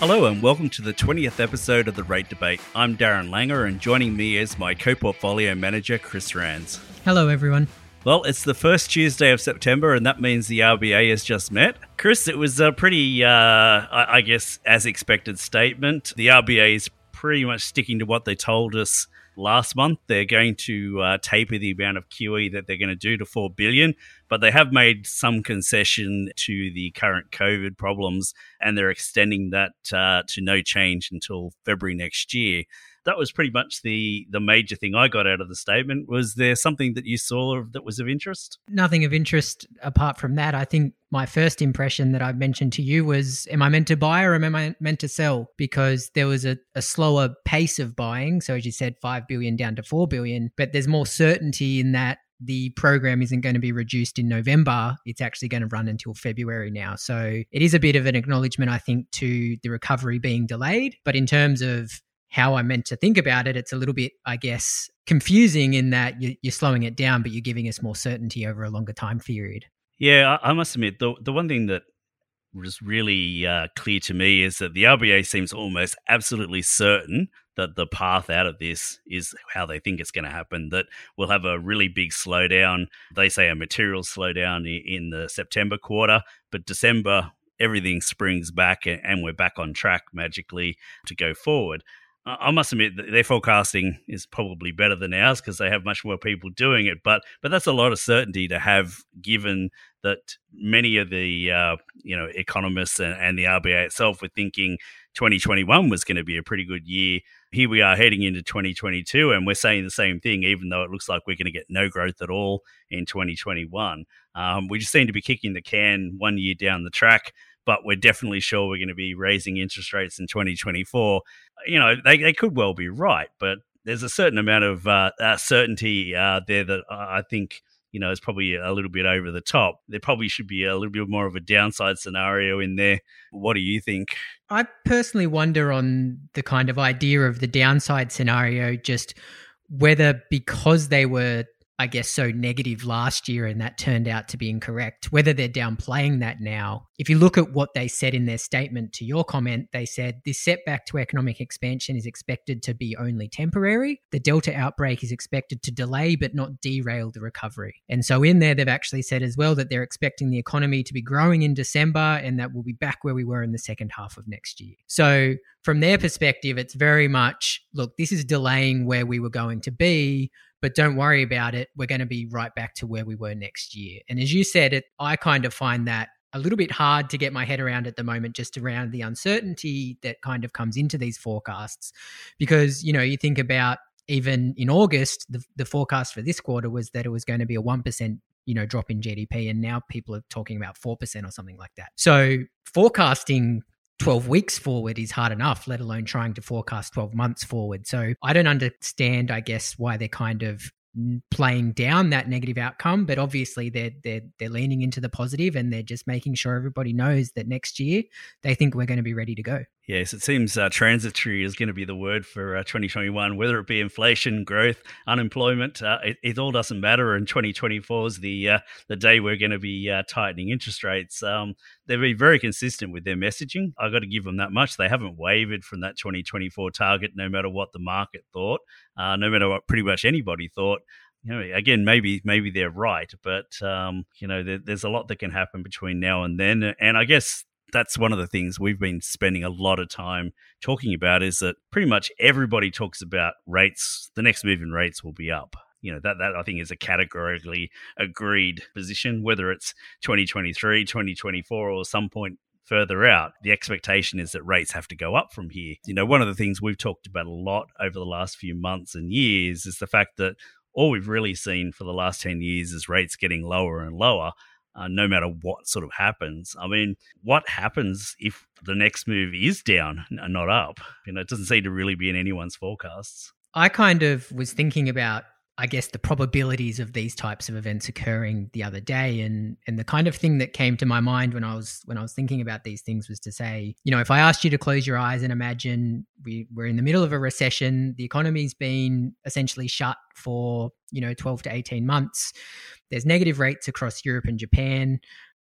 Hello and welcome to the 20th episode of the Rate Debate. I'm Darren Langer and joining me is my co-portfolio manager Chris Rands. Hello everyone. Well, it's the first Tuesday of September, and that means the RBA has just met. Chris, it was a pretty, uh, I guess, as expected statement. The RBA is pretty much sticking to what they told us last month. They're going to uh, taper the amount of QE that they're going to do to 4 billion, but they have made some concession to the current COVID problems and they're extending that uh, to no change until February next year. That was pretty much the the major thing I got out of the statement. Was there something that you saw that was of interest? Nothing of interest apart from that. I think my first impression that I mentioned to you was am I meant to buy or am I meant to sell? Because there was a, a slower pace of buying. So, as you said, 5 billion down to 4 billion, but there's more certainty in that the program isn't going to be reduced in November. It's actually going to run until February now. So, it is a bit of an acknowledgement, I think, to the recovery being delayed. But in terms of how I meant to think about it, it's a little bit, I guess, confusing in that you're slowing it down, but you're giving us more certainty over a longer time period. Yeah, I, must admit the the one thing that was really uh, clear to me is that the RBA seems almost absolutely certain that the path out of this is how they think it's going to happen. That we'll have a really big slowdown. They say a material slowdown in the September quarter, but December everything springs back and we're back on track magically to go forward. I must admit that their forecasting is probably better than ours because they have much more people doing it. But but that's a lot of certainty to have, given that many of the uh, you know economists and, and the RBA itself were thinking 2021 was going to be a pretty good year. Here we are heading into 2022, and we're saying the same thing, even though it looks like we're going to get no growth at all in 2021. Um, we just seem to be kicking the can one year down the track but we're definitely sure we're going to be raising interest rates in 2024. You know, they, they could well be right, but there's a certain amount of uh, uh, certainty uh, there that I think you know is probably a little bit over the top. There probably should be a little bit more of a downside scenario in there. What do you think? I personally wonder on the kind of idea of the downside scenario, just whether because they were I guess, so negative last year and that turned out to be incorrect. Whether they're downplaying that now, if you look at what they said in their statement to your comment, they said this setback to economic expansion is expected to be only temporary. The Delta outbreak is expected to delay but not derail the recovery. And so in there, they've actually said as well that they're expecting the economy to be growing in December and that we'll be back where we were in the second half of next year. So from their perspective, it's very much look, this is delaying where we were going to be but don't worry about it. We're going to be right back to where we were next year. And as you said, it, I kind of find that a little bit hard to get my head around at the moment, just around the uncertainty that kind of comes into these forecasts. Because, you know, you think about even in August, the, the forecast for this quarter was that it was going to be a 1% you know drop in GDP and now people are talking about 4% or something like that. So forecasting 12 weeks forward is hard enough, let alone trying to forecast 12 months forward. So I don't understand, I guess, why they're kind of playing down that negative outcome but obviously they're they're they're leaning into the positive and they're just making sure everybody knows that next year they think we're going to be ready to go Yes, it seems uh, transitory is going to be the word for uh, 2021, whether it be inflation, growth, unemployment. Uh, it, it, all doesn't matter. And 2024 is the uh, the day we're going to be uh, tightening interest rates. Um, they've been very consistent with their messaging. I've got to give them that much. They haven't wavered from that 2024 target, no matter what the market thought, uh, no matter what pretty much anybody thought you know, again, maybe maybe they're right, but um, you know, there, there's a lot that can happen between now and then. And I guess that's one of the things we've been spending a lot of time talking about is that pretty much everybody talks about rates. The next move in rates will be up. You know, that, that I think is a categorically agreed position, whether it's 2023, 2024, or some point further out, the expectation is that rates have to go up from here. You know, one of the things we've talked about a lot over the last few months and years is the fact that all we've really seen for the last 10 years is rates getting lower and lower uh, no matter what sort of happens. I mean, what happens if the next move is down and not up? You know, it doesn't seem to really be in anyone's forecasts. I kind of was thinking about I guess the probabilities of these types of events occurring the other day and and the kind of thing that came to my mind when I was when I was thinking about these things was to say, you know, if I asked you to close your eyes and imagine we, we're in the middle of a recession, the economy's been essentially shut for, you know, 12 to 18 months. There's negative rates across Europe and Japan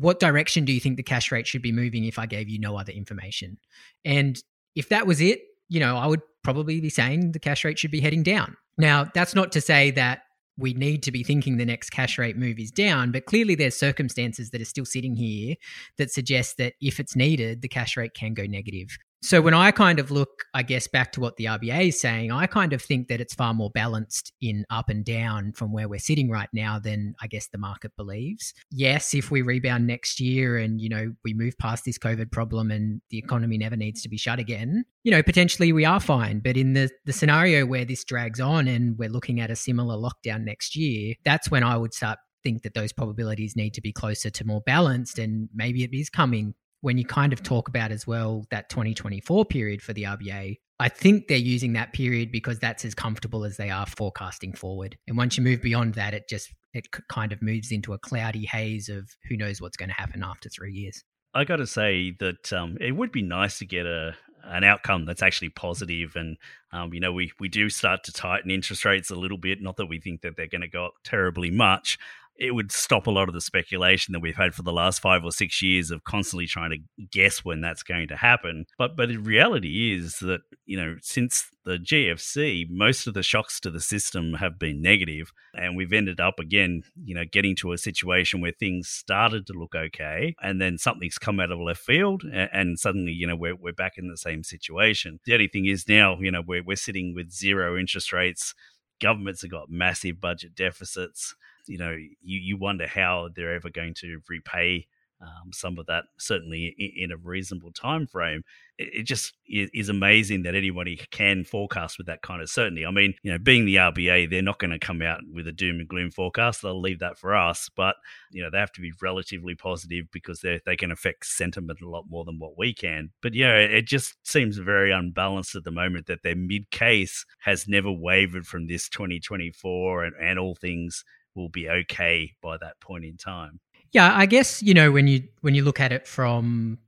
what direction do you think the cash rate should be moving if I gave you no other information? And if that was it, you know, I would probably be saying the cash rate should be heading down. Now, that's not to say that we need to be thinking the next cash rate move is down, but clearly there's circumstances that are still sitting here that suggest that if it's needed, the cash rate can go negative. So when I kind of look, I guess, back to what the RBA is saying, I kind of think that it's far more balanced in up and down from where we're sitting right now than I guess the market believes. Yes, if we rebound next year and, you know, we move past this COVID problem and the economy never needs to be shut again, you know, potentially we are fine. But in the, the scenario where this drags on and we're looking at a similar lockdown next year, that's when I would start think that those probabilities need to be closer to more balanced and maybe it is coming when you kind of talk about as well that 2024 period for the RBA, I think they're using that period because that's as comfortable as they are forecasting forward. And once you move beyond that, it just it kind of moves into a cloudy haze of who knows what's going to happen after three years. I got to say that um, it would be nice to get a an outcome that's actually positive and um, you know we we do start to tighten interest rates a little bit not that we think that they're going to go up terribly much it would stop a lot of the speculation that we've had for the last five or six years of constantly trying to guess when that's going to happen. But but the reality is that you know since the GFC, most of the shocks to the system have been negative, and we've ended up again, you know, getting to a situation where things started to look okay, and then something's come out of left field, and, and suddenly you know we're we're back in the same situation. The only thing is now you know we're we're sitting with zero interest rates. Governments have got massive budget deficits you know, you, you wonder how they're ever going to repay um, some of that certainly in, in, a reasonable time frame. It, it just is, amazing that anybody can forecast with that kind of certainty. I mean, you know, being the RBA, they're not going to come out with a doom and gloom forecast. They'll leave that for us, but you know, they have to be relatively positive because they they can affect sentiment a lot more than what we can. But yeah, it just seems very unbalanced at the moment that their mid case has never wavered from this 2024 and, and all things will be okay by that point in time. Yeah, I guess you know when you when you look at it from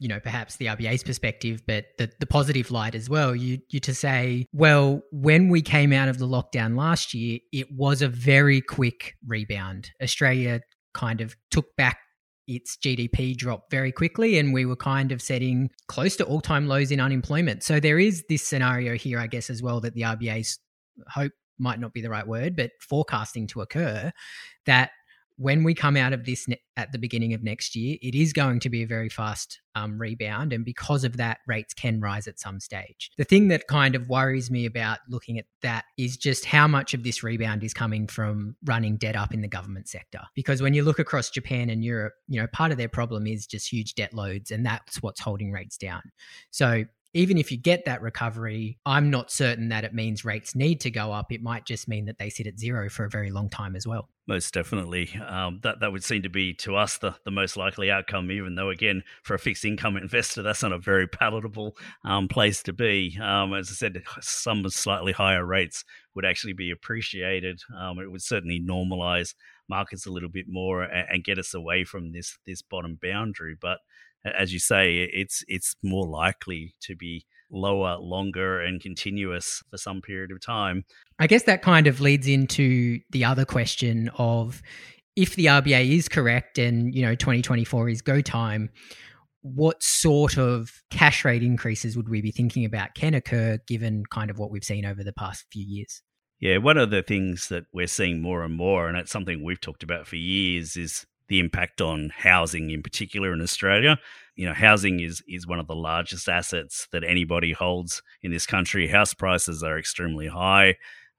you know perhaps the RBA's perspective, but the the positive light as well. You you to say, well, when we came out of the lockdown last year, it was a very quick rebound. Australia kind of took back its GDP drop very quickly, and we were kind of setting close to all time lows in unemployment. So there is this scenario here, I guess, as well that the RBA's hope might not be the right word, but forecasting to occur that when we come out of this ne- at the beginning of next year, it is going to be a very fast um, rebound. And because of that, rates can rise at some stage. The thing that kind of worries me about looking at that is just how much of this rebound is coming from running debt up in the government sector. Because when you look across Japan and Europe, you know, part of their problem is just huge debt loads, and that's what's holding rates down. So even if you get that recovery, I'm not certain that it means rates need to go up. It might just mean that they sit at zero for a very long time as well. Most definitely. Um, that that would seem to be to us the, the most likely outcome, even though again, for a fixed income investor, that's not a very palatable um, place to be. Um, as I said, some slightly higher rates would actually be appreciated. Um, it would certainly normalize markets a little bit more and, and get us away from this this bottom boundary. But as you say, it's it's more likely to be lower, longer, and continuous for some period of time. I guess that kind of leads into the other question of if the RBA is correct and you know 2024 is go time, what sort of cash rate increases would we be thinking about can occur given kind of what we've seen over the past few years? Yeah, one of the things that we're seeing more and more, and it's something we've talked about for years, is the impact on housing in particular in Australia. You know, housing is is one of the largest assets that anybody holds in this country. House prices are extremely high.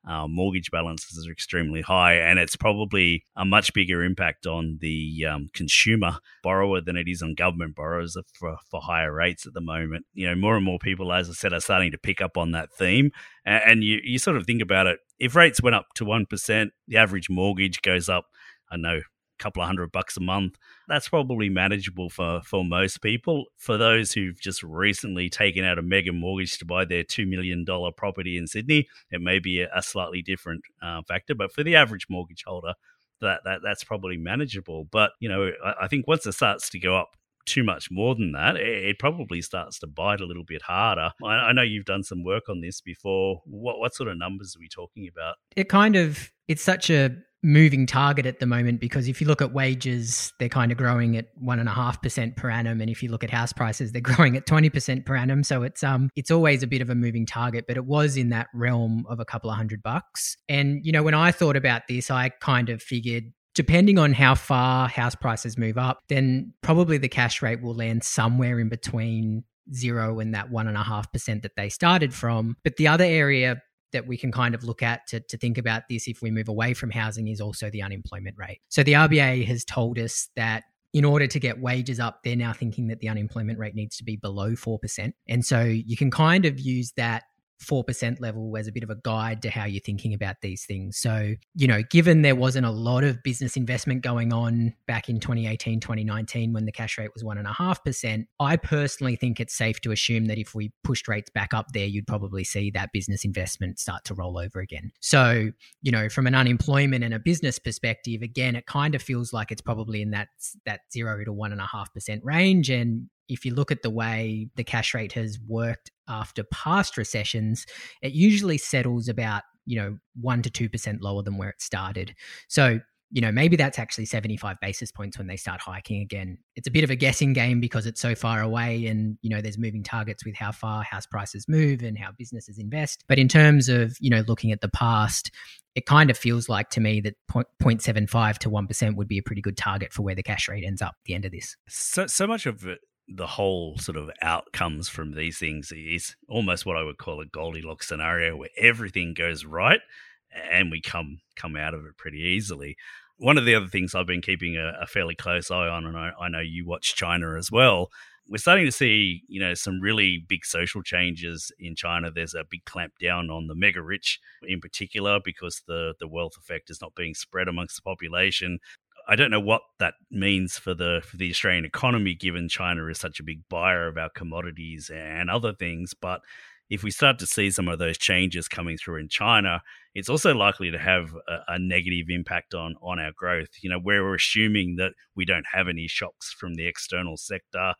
Uh, mortgage balances are extremely high, and it's probably a much bigger impact on the um, consumer borrower than it is on government borrowers for, for higher rates at the moment. You know, more and more people, as I said, are starting to pick up on that theme. And, and you, you sort of think about it if rates went up to 1%, the average mortgage goes up, I know, couple of hundred bucks a month, that's probably manageable for, for most people. For those who've just recently taken out a mega mortgage to buy their $2 million property in Sydney, it may be a, slightly different uh, factor. But for the average mortgage holder, that, that that's probably manageable. But, you know, I, I think once it starts to go up too much more than that, it, probably starts to bite a little bit harder. I, I, know you've done some work on this before. What what sort of numbers are we talking about? It kind of it's such a moving target at the moment because if you look at wages, they're kind of growing at one and a half percent per annum, and if you look at house prices, they're growing at twenty percent per annum. So it's um it's always a bit of a moving target, but it was in that realm of a couple of hundred bucks. And you know, when I thought about this, I kind of figured depending on how far house prices move up, then probably the cash rate will land somewhere in between zero and that one and a half percent that they started from. But the other area that we can kind of look at to, to think about this if we move away from housing is also the unemployment rate. So the RBA has told us that in order to get wages up, they're now thinking that the unemployment rate needs to be below 4%. And so you can kind of use that 4% level as a bit of a guide to how you're thinking about these things. So, you know, given there wasn't a lot of business investment going on back in 2018, 2019, when the cash rate was 1.5%, I personally think it's safe to assume that if we pushed rates back up there, you'd probably see that business investment start to roll over again. So, you know, from an unemployment and a business perspective, again, it kind of feels like it's probably in that, that zero to 1.5% range. And if you look at the way the cash rate has worked after past recessions, it usually settles about, you know, 1 to 2% lower than where it started. So, you know, maybe that's actually 75 basis points when they start hiking again. It's a bit of a guessing game because it's so far away and, you know, there's moving targets with how far house prices move and how businesses invest. But in terms of, you know, looking at the past, it kind of feels like to me that 0.75 to 1% would be a pretty good target for where the cash rate ends up at the end of this. So, so much of it the whole sort of outcomes from these things is almost what I would call a Goldilocks scenario where everything goes right and we come come out of it pretty easily. One of the other things I've been keeping a, a fairly close eye on, and I, I know you watch China as well, we're starting to see, you know, some really big social changes in China. There's a big clamp down on the mega rich in particular because the the wealth effect is not being spread amongst the population. I don't know what that means for the for the Australian economy, given China is such a big buyer of our commodities and other things. But if we start to see some of those changes coming through in China, it's also likely to have a, a, negative impact on on our growth. You know, where we're assuming that we don't have any shocks from the external sector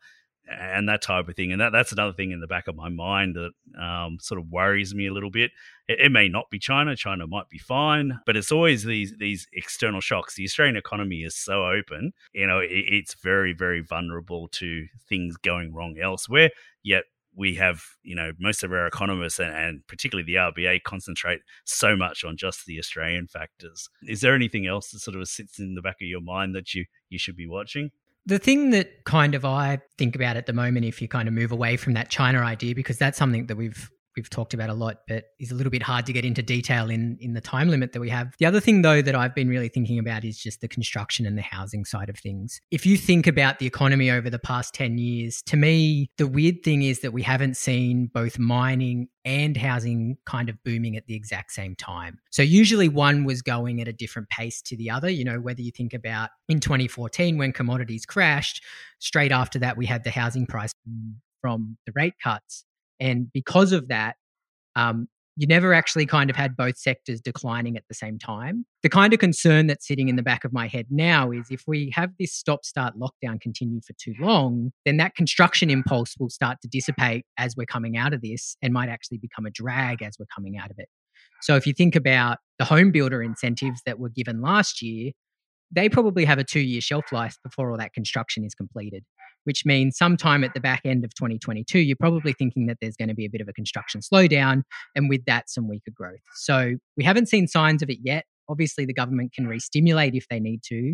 and that type of thing. And that, that's another thing in the back of my mind that um, sort of worries me a little bit. It, it, may not be China. China might be fine, but it's always these these external shocks. The Australian economy is so open, you know, it, it's very very vulnerable to things going wrong elsewhere. Yet we have, you know, most of our economists and, and, particularly the RBA concentrate so much on just the Australian factors. Is there anything else that sort of sits in the back of your mind that you you should be watching? The thing that kind of I think about at the moment, if you kind of move away from that China idea, because that's something that we've we've talked about a lot, but is a little bit hard to get into detail in in the time limit that we have. The other thing though that I've been really thinking about is just the construction and the housing side of things. If you think about the economy over the past 10 years, to me, the weird thing is that we haven't seen both mining and housing kind of booming at the exact same time. So usually one was going at a different pace to the other, you know, whether you think about in 2014 when commodities crashed, straight after that we had the housing price from the rate cuts and because of that, um, you never actually kind of had both sectors declining at the same time. The kind of concern that's sitting in the back of my head now is if we have this stop start lockdown continue for too long, then that construction impulse will start to dissipate as we're coming out of this and might actually become a drag as we're coming out of it. So if you think about the home builder incentives that were given last year, they probably have a two year shelf life before all that construction is completed which means sometime at the back end of 2022, you're probably thinking that there's going to be a bit of a construction slowdown, and with that, some weaker growth. So we haven't seen signs of it yet. Obviously, the government can re stimulate if they need to,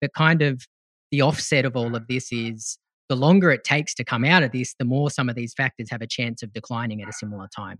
but kind of the offset of all of this is the longer it takes to come out of this, the more some of these factors have a chance of declining at a similar time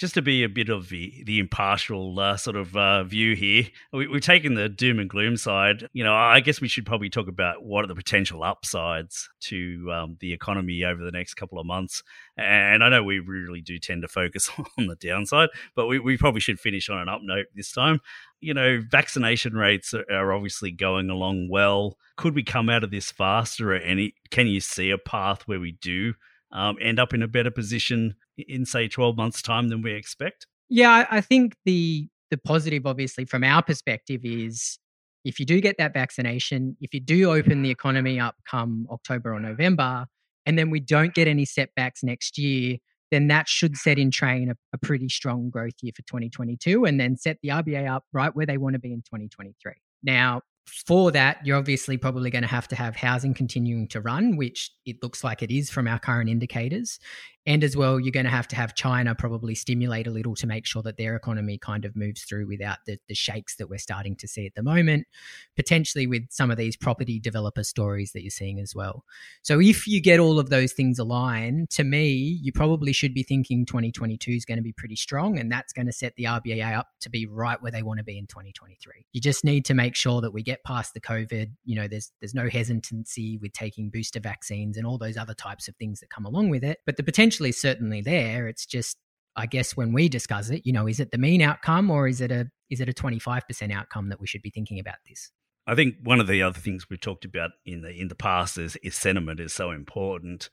just to be a bit of the, the impartial uh, sort of uh, view here, we, have taken the doom and gloom side. You know, I guess we should probably talk about what are the potential upsides to um, the economy over the next couple of months. And I know we really do tend to focus on the downside, but we, we probably should finish on an up note this time. You know, vaccination rates are, are obviously going along well. Could we come out of this faster? Or Any can you see a path where we do um, end up in a better position in say 12 months time than we expect yeah i think the the positive obviously from our perspective is if you do get that vaccination if you do open the economy up come october or november and then we don't get any setbacks next year then that should set in train a, a pretty strong growth year for 2022 and then set the RBA up right where they want to be in 2023. Now, for that, you're obviously probably going to have to have housing continuing to run, which it looks like it is from our current indicators. And as well, you're going to have to have China probably stimulate a little to make sure that their economy kind of moves through without the, the shakes that we're starting to see at the moment, potentially with some of these property developer stories that you're seeing as well. So if you get all of those things aligned, to me, you probably should be thinking 2022 is going to be pretty strong, and that's going to set the RBA up to be right where they want to be in 2023. You just need to make sure that we get past the COVID. You know, there's there's no hesitancy with taking booster vaccines and all those other types of things that come along with it, but the potential potentially certainly there. It's just I guess when we discuss it, you know, is it the mean outcome or is it a is it a 25% outcome that we should be thinking about this? I think one of the other things we've talked about in the in the past is, is sentiment is so important.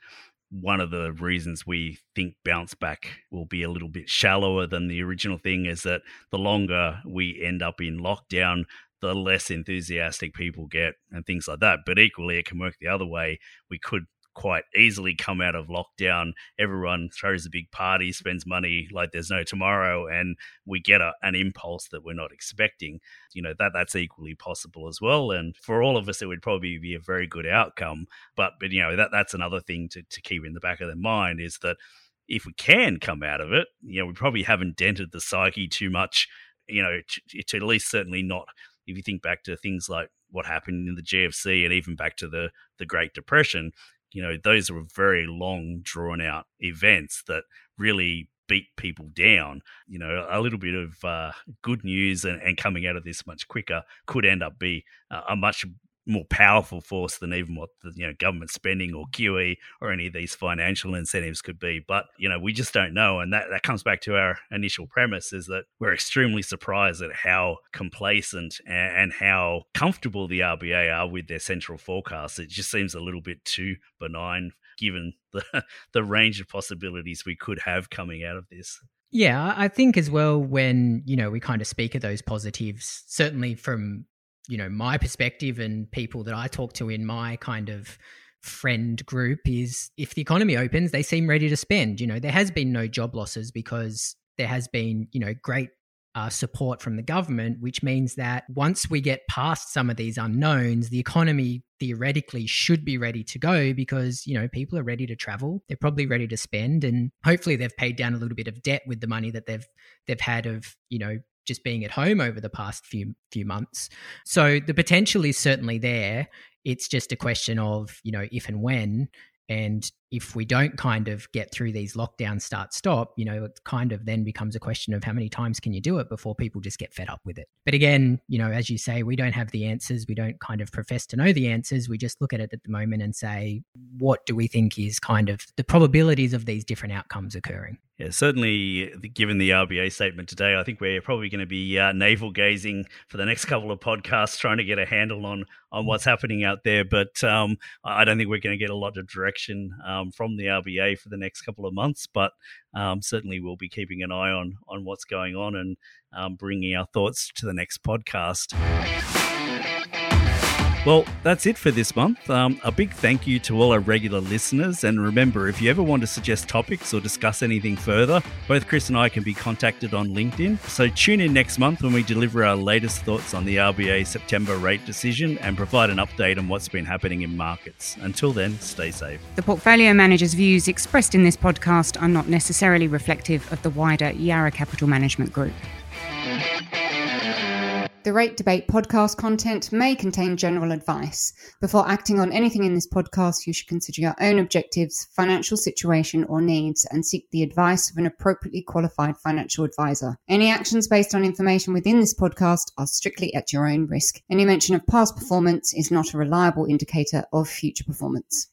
One of the reasons we think bounce back will be a little bit shallower than the original thing is that the longer we end up in lockdown, the less enthusiastic people get and things like that. But equally, it can work the other way. We could quite easily come out of lockdown. Everyone throws a big party, spends money like there's no tomorrow, and we get a, an impulse that we're not expecting. You know that that's equally possible as well. And for all of us, it would probably be a very good outcome. But but you know that that's another thing to, to keep in the back of their mind is that if we can come out of it, you know, we probably haven't dented the psyche too much. You know, to, to at least certainly not if you think back to things like what happened in the GFC and even back to the the Great Depression, you know, those were very long, drawn out events that really beat people down. You know, a little bit of uh, good news and, and, coming out of this much quicker could end up be uh, a much more powerful force than even what the you know government spending or QE or any of these financial incentives could be. But you know we just don't know, and that that comes back to our initial premise is that we're extremely surprised at how complacent and, and how comfortable the RBA are with their central forecasts. It just seems a little bit too benign given the the range of possibilities we could have coming out of this. Yeah, I think as well when, you know, we kind of speak of those positives, certainly from you know my perspective and people that I talk to in my kind of friend group is if the economy opens they seem ready to spend. You know there has been no job losses because there has been you know great uh, support from the government which means that once we get past some of these unknowns the economy theoretically should be ready to go because you know people are ready to travel. They're probably ready to spend and hopefully they've paid down a little bit of debt with the money that they've they've had of you know just being at home over the past few few months. So the potential is certainly there. It's just a question of, you know, if and when and if we don't kind of get through these lockdown start, stop, you know, it kind of then becomes a question of how many times can you do it before people just get fed up with it. But again, you know, as you say, we don't have the answers. We don't kind of profess to know the answers. We just look at it at the moment and say, what do we think is kind of the probabilities of these different outcomes occurring? Yeah, certainly, given the RBA statement today, I think we're probably going to be uh, navel gazing for the next couple of podcasts, trying to get a handle on on what's happening out there. But um, I don't think we're going to get a lot of direction um, from the RBA for the next couple of months. But um, certainly, we'll be keeping an eye on on what's going on and um, bringing our thoughts to the next podcast. Well, that's it for this month. Um, a big thank you to all our regular listeners. And remember, if you ever want to suggest topics or discuss anything further, both Chris and I can be contacted on LinkedIn. So tune in next month when we deliver our latest thoughts on the RBA September rate decision and provide an update on what's been happening in markets. Until then, stay safe. The portfolio manager's views expressed in this podcast are not necessarily reflective of the wider Yarra Capital Management Group. The Rate Debate podcast content may contain general advice. Before acting on anything in this podcast, you should consider your own objectives, financial situation, or needs and seek the advice of an appropriately qualified financial advisor. Any actions based on information within this podcast are strictly at your own risk. Any mention of past performance is not a reliable indicator of future performance.